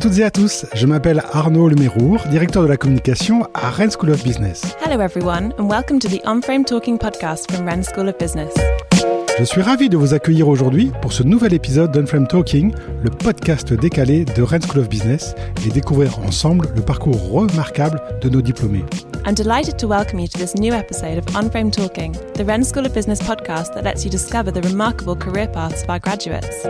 toutes et à tous, je m'appelle Arnaud Lemérour, directeur de la communication à Rennes School of Business. Hello everyone and welcome to the On-Frame Talking podcast from Rennes School of Business. Je suis ravi de vous accueillir aujourd'hui pour ce nouvel épisode d'Unframe Talking, le podcast décalé de Rennes School of Business et découvrir ensemble le parcours remarquable de nos diplômés. I'm delighted to welcome you to this new episode of On-Frame Talking, the Rennes School of Business podcast that lets you discover the remarkable career paths of our graduates.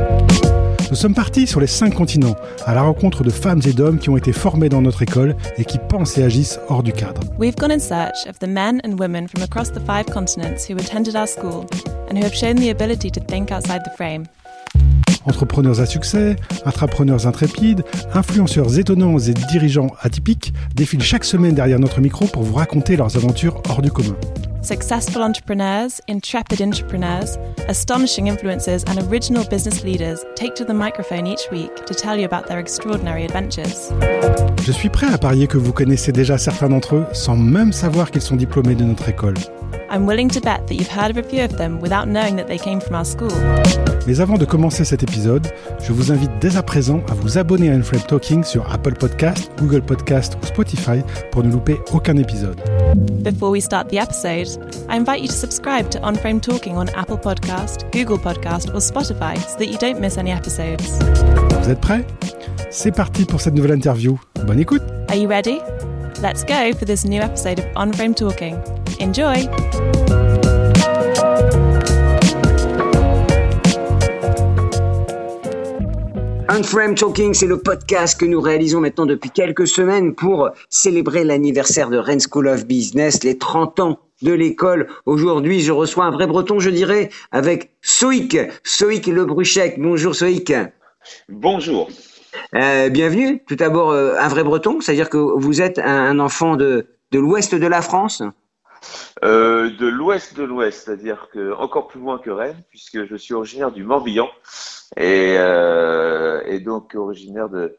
Nous sommes partis sur les cinq continents, à la rencontre de femmes et d'hommes qui ont été formés dans notre école et qui pensent et agissent hors du cadre. We've gone in search of the men and women from across the five continents who attended our school and who have shown the ability to think outside the frame. Entrepreneurs à succès, intrapreneurs intrépides, influenceurs étonnants et dirigeants atypiques défilent chaque semaine derrière notre micro pour vous raconter leurs aventures hors du commun. Successful entrepreneurs, intrepid entrepreneurs, astonishing influencers, and original business leaders take to the microphone each week to tell you about their extraordinary adventures. Je suis prêt à parier que vous connaissez déjà certains d'entre eux sans même savoir qu'ils sont diplômés de notre école. I'm willing to bet that you've heard of a few of them without knowing that they came from our school. Mais avant de commencer cet épisode, je vous invite dès à présent à vous abonner à Unframe Talking sur Apple Podcast, Google Podcast ou Spotify pour ne louper aucun épisode. Before we start the episode, I invite you to subscribe to On Frame Talking on Apple Podcast, Google Podcast, or Spotify so that you don't miss any episodes. Vous êtes prêts? C'est parti pour cette nouvelle interview. Bonne écoute Are you ready? Let's go for this new episode of On Frame Talking. Enjoy! Unframe Talking, c'est le podcast que nous réalisons maintenant depuis quelques semaines pour célébrer l'anniversaire de Rennes School of Business, les 30 ans de l'école. Aujourd'hui, je reçois un vrai breton, je dirais, avec Soïc, Soïc Le Bruchec. Bonjour Soïc. Bonjour. Euh, bienvenue. Tout d'abord, euh, un vrai breton, c'est-à-dire que vous êtes un, enfant de, de l'ouest de la France euh, De l'ouest de l'ouest, c'est-à-dire que encore plus loin que Rennes, puisque je suis originaire du Morbihan et, euh, donc originaire de,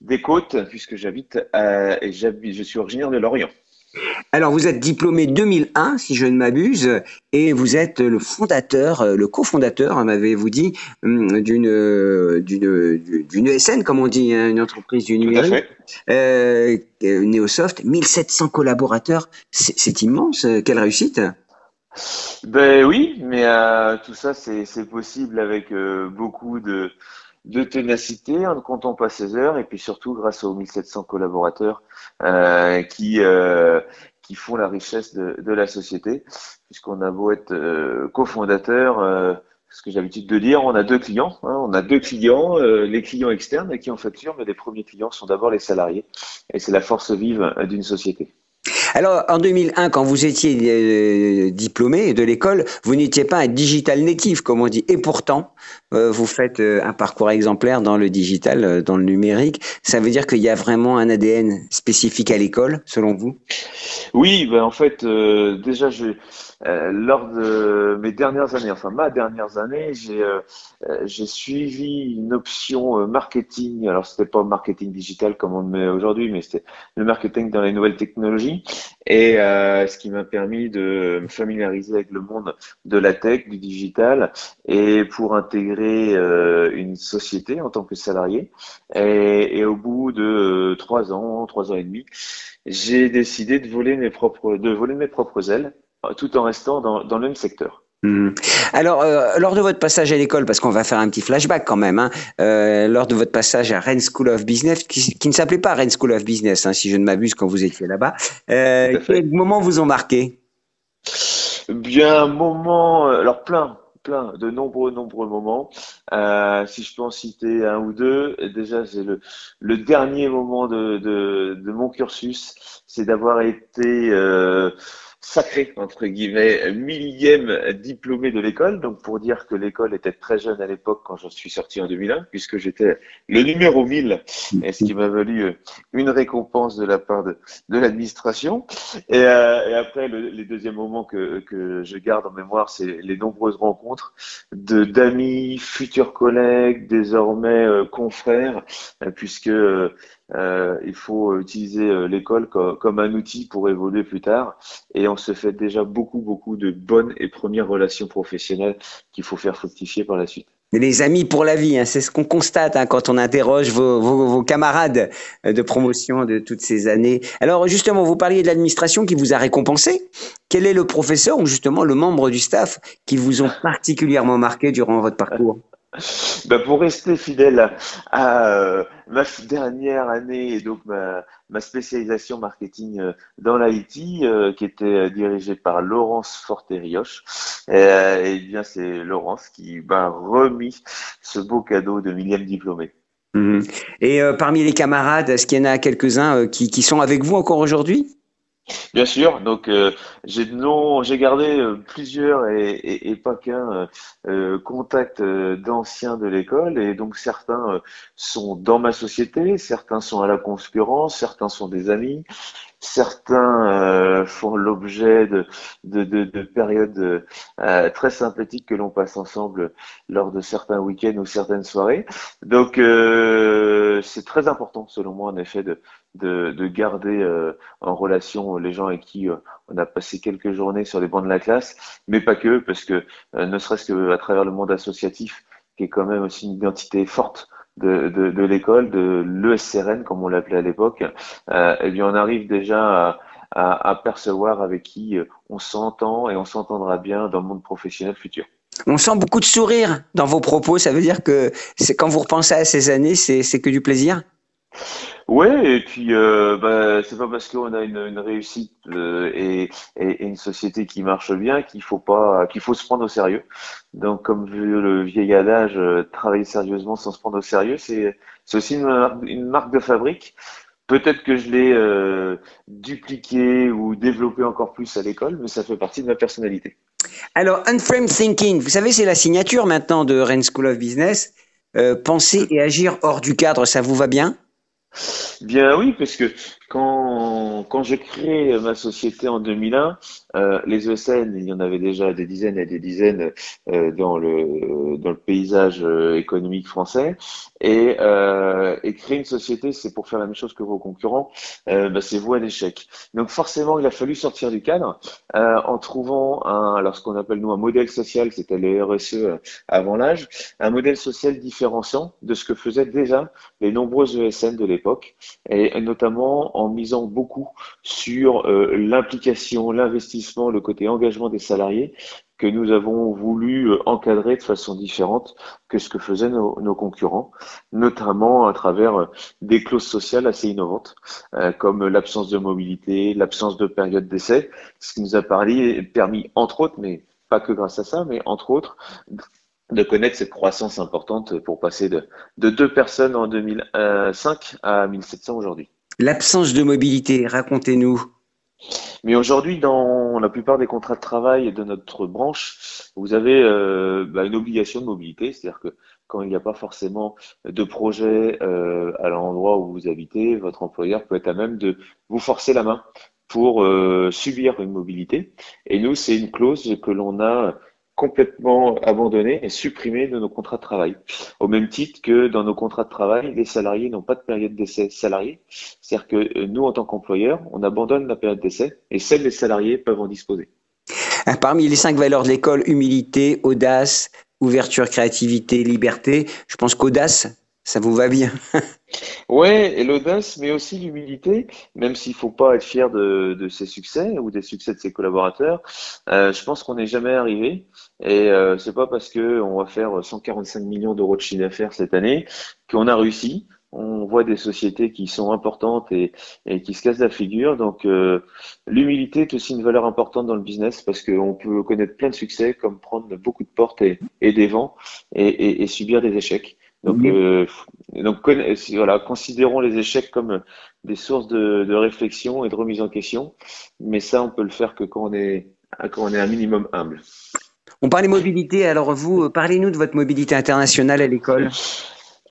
des côtes, puisque j'habite et je suis originaire de Lorient. Alors, vous êtes diplômé 2001, si je ne m'abuse, et vous êtes le fondateur, le cofondateur, m'avez-vous dit, hum, d'une d'une d'une ESN, comme on dit, hein, une entreprise du numérique, euh, Neosoft, 1700 collaborateurs, c'est immense. Quelle réussite. Ben oui, mais euh, tout ça, c'est possible avec euh, beaucoup de de ténacité, en ne comptant pas ses heures, et puis surtout grâce aux 1700 collaborateurs euh, qui, euh, qui font la richesse de, la société, puisqu'on a beau être euh, cofondateur, euh, ce que j'ai l'habitude de dire, on a deux clients. Hein, on a deux clients, euh, les clients externes qui en facturent, mais les premiers clients sont d'abord les salariés, et c'est la force vive d'une société. Alors, en 2001, quand vous étiez euh, diplômé de l'école, vous n'étiez pas un digital native, comme on dit. Et pourtant, euh, vous faites euh, un parcours exemplaire dans le digital, dans le numérique. Ça veut dire qu'il y a vraiment un ADN spécifique à l'école, selon vous? Oui, ben en fait, déjà, je euh, lors de mes dernières années, enfin ma dernière année, j'ai euh, euh, j'ai suivi une option marketing. Alors c'était pas marketing digital comme on le met aujourd'hui, mais c'était le marketing dans les nouvelles technologies. Et ce qui m'a permis de me familiariser avec le monde de la tech, du digital, et pour intégrer une société en tant que salarié. Et, et au bout de trois ans, trois ans et demi, j'ai décidé de voler mes propres, de voler mes propres ailes tout en restant dans, dans le même secteur. Mmh. Alors, euh, lors de votre passage à l'école, parce qu'on va faire un petit flashback quand même, hein, euh, lors de votre passage à Rennes School of Business, qui, qui ne s'appelait pas Rennes School of Business, hein, si je ne m'abuse, quand vous étiez là-bas, euh, quels moments vous ont marqué? Bien, moment, euh, alors plein, plein, de nombreux, nombreux moments. Euh, si je peux en citer un ou deux, déjà, c'est le, le dernier moment de, de, de mon cursus, c'est d'avoir été euh, sacré, entre guillemets, millième diplômé de l'école. Donc, pour dire que l'école était très jeune à l'époque quand je suis sorti en 2001, puisque j'étais le numéro 1000, et ce qui m'a valu euh, une récompense de la part de, de l'administration. Et, euh, et, après, le, les deuxièmes moments que, que je garde en mémoire, c'est les nombreuses rencontres de d'amis, futurs collègues, désormais euh, confrères, euh, puisque euh, il faut utiliser euh, l'école comme, un outil pour évoluer plus tard. Et on se fait déjà beaucoup, beaucoup de bonnes et premières relations professionnelles qu'il faut faire fructifier par la suite. Les amis pour la vie, hein, c'est ce qu'on constate hein, quand on interroge vos, vos, vos, camarades de promotion de toutes ces années. Alors justement, vous parliez de l'administration qui vous a récompensé. Quel est le professeur ou justement le membre du staff qui vous ont particulièrement marqué durant votre parcours? ben pour rester fidèle à, euh, ma dernière année et donc ma, ma spécialisation marketing euh, dans l'IT, euh, qui était dirigée par Laurence Forterioche, et bien c'est Laurence qui m'a remis ce beau cadeau de millième diplômé. Mhm. Et parmi les camarades, est-ce qu'il y en a quelques-uns qui, qui sont avec vous encore aujourd'hui? Bien sûr, donc euh, j'ai non, j'ai gardé euh, plusieurs et, et, et pas qu'un euh, contact d'anciens de l'école et donc certains sont dans ma société, certains sont à la concurrence, certains sont des amis, certains font l'objet de, de, de, de périodes très sympathiques que l'on passe ensemble lors de certains week-ends ou certaines soirées. Donc c'est très important selon moi en effet de, de, de garder euh, en relation les gens avec qui euh, on a passé quelques journées sur les bancs de la classe, mais pas que, parce que euh, ne serait-ce qu'à travers le monde associatif, qui est quand même aussi une identité forte de, de, de l'école, de l'ESRN, comme on l'appelait à l'époque, eh bien on arrive déjà à, à, percevoir avec qui on s'entend et on s'entendra bien dans le monde professionnel futur. On sent beaucoup de sourire dans vos propos. Ça veut dire que c'est quand vous repensez à ces années, c'est que du plaisir? Ouais, et puis euh, bah, c'est pas parce qu'on a une, une réussite euh, et, et, une société qui marche bien qu'il faut pas qu'il faut se prendre au sérieux. Donc comme le vieil adage, euh, travailler sérieusement sans se prendre au sérieux, c'est c'est aussi une, une, marque de fabrique. Peut-être que je l'ai euh, dupliqué ou développé encore plus à l'école, mais ça fait partie de ma personnalité. Alors, Unframed Thinking, vous savez, c'est la signature maintenant de Rennes School of Business. Euh, penser et agir hors du cadre, ça vous va bien? Bien oui, parce que quand, quand j'ai créé ma société en 2001, euh, les ESN, il y en avait déjà des dizaines et des dizaines euh, dans, le, dans le paysage euh, économique français. Et, créer une société, c'est pour faire la même chose que vos concurrents, bah, c'est vous un échec. Donc forcément, il a fallu sortir du cadre en trouvant un, ce qu'on appelle nous un modèle social, c'était le RSE avant l'âge, un modèle social différenciant de ce que faisaient déjà les nombreuses ESN de l'époque, et notamment en misant beaucoup sur euh, l'implication, l'investissement, le côté engagement des salariés que nous avons voulu euh, encadrer de façon différente que ce que faisaient nos, concurrents, notamment à travers euh, des clauses sociales assez innovantes, comme l'absence de mobilité, l'absence de période d'essai, ce qui nous a permis, entre autres, mais pas que grâce à ça, mais entre autres, de connaître cette croissance importante pour passer de, de deux personnes en 2005 à 1700 aujourd'hui. L'absence de mobilité, racontez-nous. Mais aujourd'hui, dans la plupart des contrats de travail de notre branche, vous avez euh, bah, une obligation de mobilité, c'est-à-dire que quand il n'y a pas forcément de projet euh, à l'endroit où vous habitez, votre employeur peut être à même de vous forcer la main pour euh, subir une mobilité. Et nous, c'est une clause que l'on a complètement abandonné et supprimé de nos contrats de travail. Au même titre que dans nos contrats de travail, les salariés n'ont pas de période d'essai salarié. C'est-à-dire que euh, nous, en tant qu'employeurs, on abandonne la période d'essai et seuls les salariés peuvent en disposer. Ah, parmi les cinq valeurs de l'école, humilité, audace, ouverture, créativité, liberté, je pense qu'audace, ça vous va bien? ouais, et l'audace, mais aussi l'humilité, même s'il faut pas être fier de, ses succès ou des succès de ses collaborateurs. Euh, je pense qu'on n'est jamais arrivé, et euh, c'est pas parce que on va faire 145 millions d'euros de chiffre d'affaires cette année qu'on a réussi. On voit des sociétés qui sont importantes et, qui se cassent la figure. Donc, euh, l'humilité est aussi une valeur importante dans le business parce qu'on peut connaître plein de succès, comme prendre beaucoup de portes et, des vents et subir des échecs. Donc, euh, donc voilà, considérons les échecs comme des sources de, de, réflexion et de remise en question. Mais ça, on peut le faire que quand on est, quand on est un minimum humble. On parlait mobilité. Alors vous, parlez-nous de votre mobilité internationale à l'école.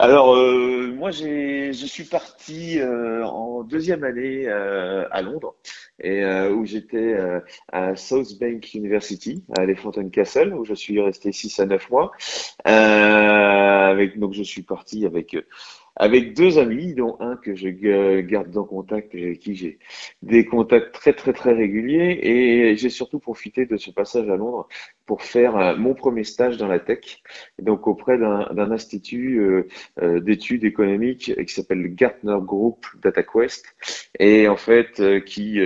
Alors, euh, moi, je suis parti euh, en deuxième année euh, à Londres, et euh, où j'étais euh, à South Bank University, à Elephant Castle, où je suis resté 6 à 9 mois. avec, donc, je suis parti avec avec deux amis, dont un que je garde en contact et avec qui j'ai des contacts très très très réguliers. Et j'ai surtout profité de ce passage à Londres pour faire euh, mon premier stage dans la tech, donc auprès d'un institut euh, euh, d'études économiques qui s'appelle Gartner Group DataQuest, et en fait qui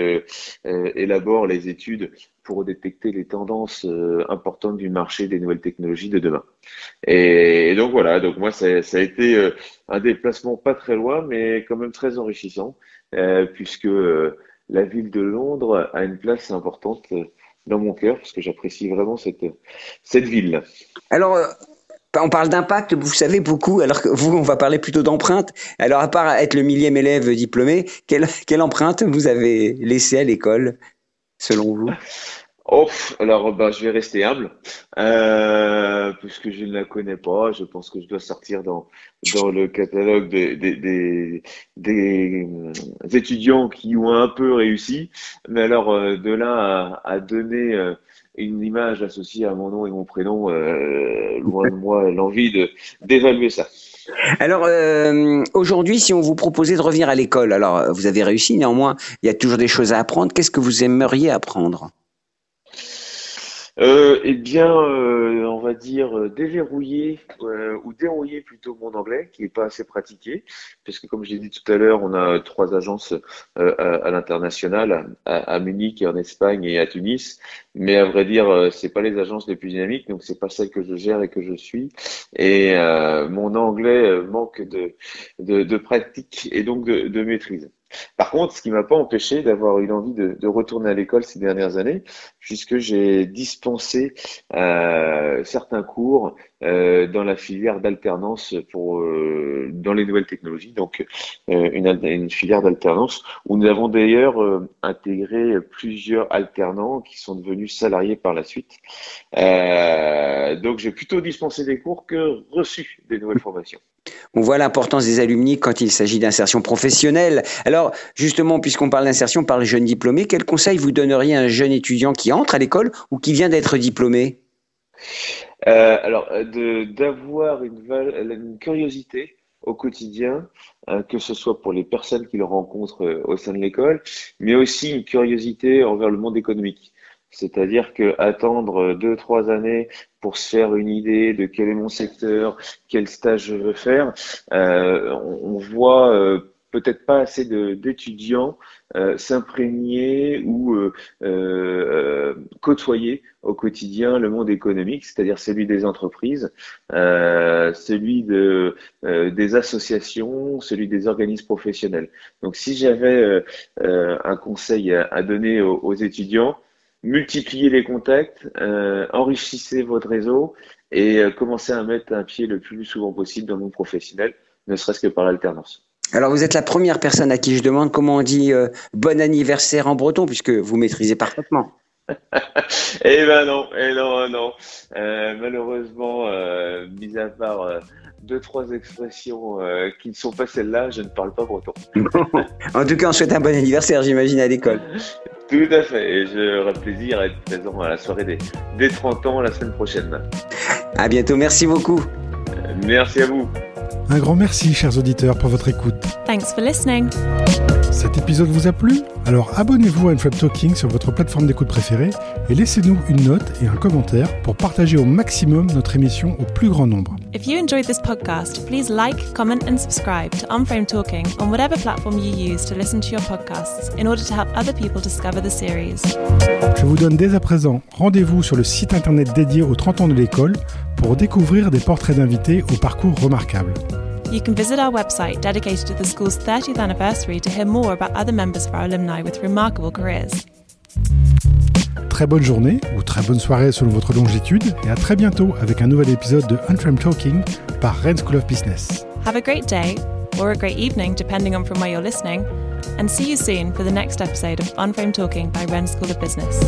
élabore les études pour détecter les tendances importantes du marché des nouvelles technologies de demain. Et, donc voilà, donc moi ça, a été un déplacement pas très loin, mais quand même très enrichissant, puisque la ville de Londres a une place importante dans mon cœur parce que j'apprécie vraiment cette, cette ville. Alors, euh, on parle d'impact, vous savez beaucoup, alors que vous, on va parler plutôt d'empreinte. Alors, à part être le millième élève diplômé, quelle, quelle empreinte vous avez laissée à l'école, selon vous Oh, alors bah, je vais rester humble, euh, puisque je ne la connais pas. Je pense que je dois sortir dans, dans le catalogue des, des, des, des euh, étudiants qui ont un peu réussi. Mais alors, euh, de là à, à donner euh, une image associée à mon nom et mon prénom, loin de moi l'envie d'évaluer ça. Alors euh, aujourd'hui, si on vous proposait de revenir à l'école, alors vous avez réussi néanmoins, il y a toujours des choses à apprendre. Qu'est-ce que vous aimeriez apprendre? Euh, eh bien, euh, on va dire euh, déverrouiller euh, ou dérouiller plutôt mon anglais, qui n'est pas assez pratiqué, puisque comme je l'ai dit tout à l'heure, on a trois agences à, l'international, à, Munich, en Espagne et à Tunis. Mais à vrai dire, c'est pas les agences les plus dynamiques, donc c'est pas celles que je gère et que je suis. Et mon anglais manque de, de, pratique et donc de maîtrise. Par contre, ce qui m'a pas empêché d'avoir une envie de, retourner à l'école ces dernières années, puisque j'ai dispensé euh, certains cours dans la filière d'alternance pour euh, dans les nouvelles technologies, donc euh, une, une, filière d'alternance où nous avons d'ailleurs euh, intégré plusieurs alternants qui sont devenus salariés par la suite. Euh, donc j'ai plutôt dispensé des cours que reçu des nouvelles formations. On voit l'importance des alumni quand il s'agit d'insertion professionnelle. Alors, justement, puisqu'on parle d'insertion par les jeunes diplômés, quel conseil vous donneriez à un jeune étudiant qui entre à l'école ou qui vient d'être diplômé? Euh, Alors, d'avoir une, une, curiosité au quotidien, euh, que ce soit pour les personnes qu'il rencontre euh, au sein de l'école, mais aussi une curiosité envers le monde économique. C'est-à-dire que attendre deux, trois années pour se faire une idée de quel est mon secteur, quel stage je veux faire, euh, on, on, voit euh, peut-être pas assez d'étudiants euh, s'imprégner ou euh, euh, côtoyer au quotidien le monde économique, c'est-à-dire celui des entreprises, celui de, des associations, celui des organismes professionnels. Donc si j'avais un conseil à, donner aux, étudiants, multipliez les contacts, enrichissez votre réseau et commencez à mettre un pied le plus souvent possible dans le monde professionnel, ne serait-ce que par l'alternance. Alors vous êtes la première personne à qui je demande comment on dit euh, bon anniversaire en breton puisque vous maîtrisez parfaitement. eh ben non, eh non, non. Euh, malheureusement, euh, mis à part euh, deux trois expressions qui ne sont pas celles-là, je ne parle pas breton. en tout cas, on souhaite un bon anniversaire, j'imagine, à l'école. Tout à fait. Et j'aurai plaisir à être présent à la soirée des, des 30 ans la semaine prochaine. À bientôt. Merci beaucoup. Merci à vous. Un grand merci, chers auditeurs, pour votre écoute. Thanks for listening. Cet épisode vous a plu Alors abonnez-vous à Unframe Talking sur votre plateforme d'écoute préférée et laissez-nous une note et un commentaire pour partager au maximum notre émission au plus grand nombre. If you enjoyed this podcast, please like, comment and subscribe to Unframe Talking on whatever platform you use to listen to your podcasts in order to help other people discover the series. Je vous donne dès à présent rendez-vous sur le site internet dédié aux 30 ans de l'école pour découvrir des portraits d'invités au parcours remarquable. You can visit our website dedicated to the school's 30th anniversary to hear more about other members of our alumni with remarkable careers. Très bonne journée ou très bonne soirée selon votre longitude et à très bientôt avec un nouvel épisode de Unframed Talking par Rennes School of Business. Have a great day or a great evening depending on from where you're listening and see you soon for the next episode of Unframed Talking by Rennes School of Business.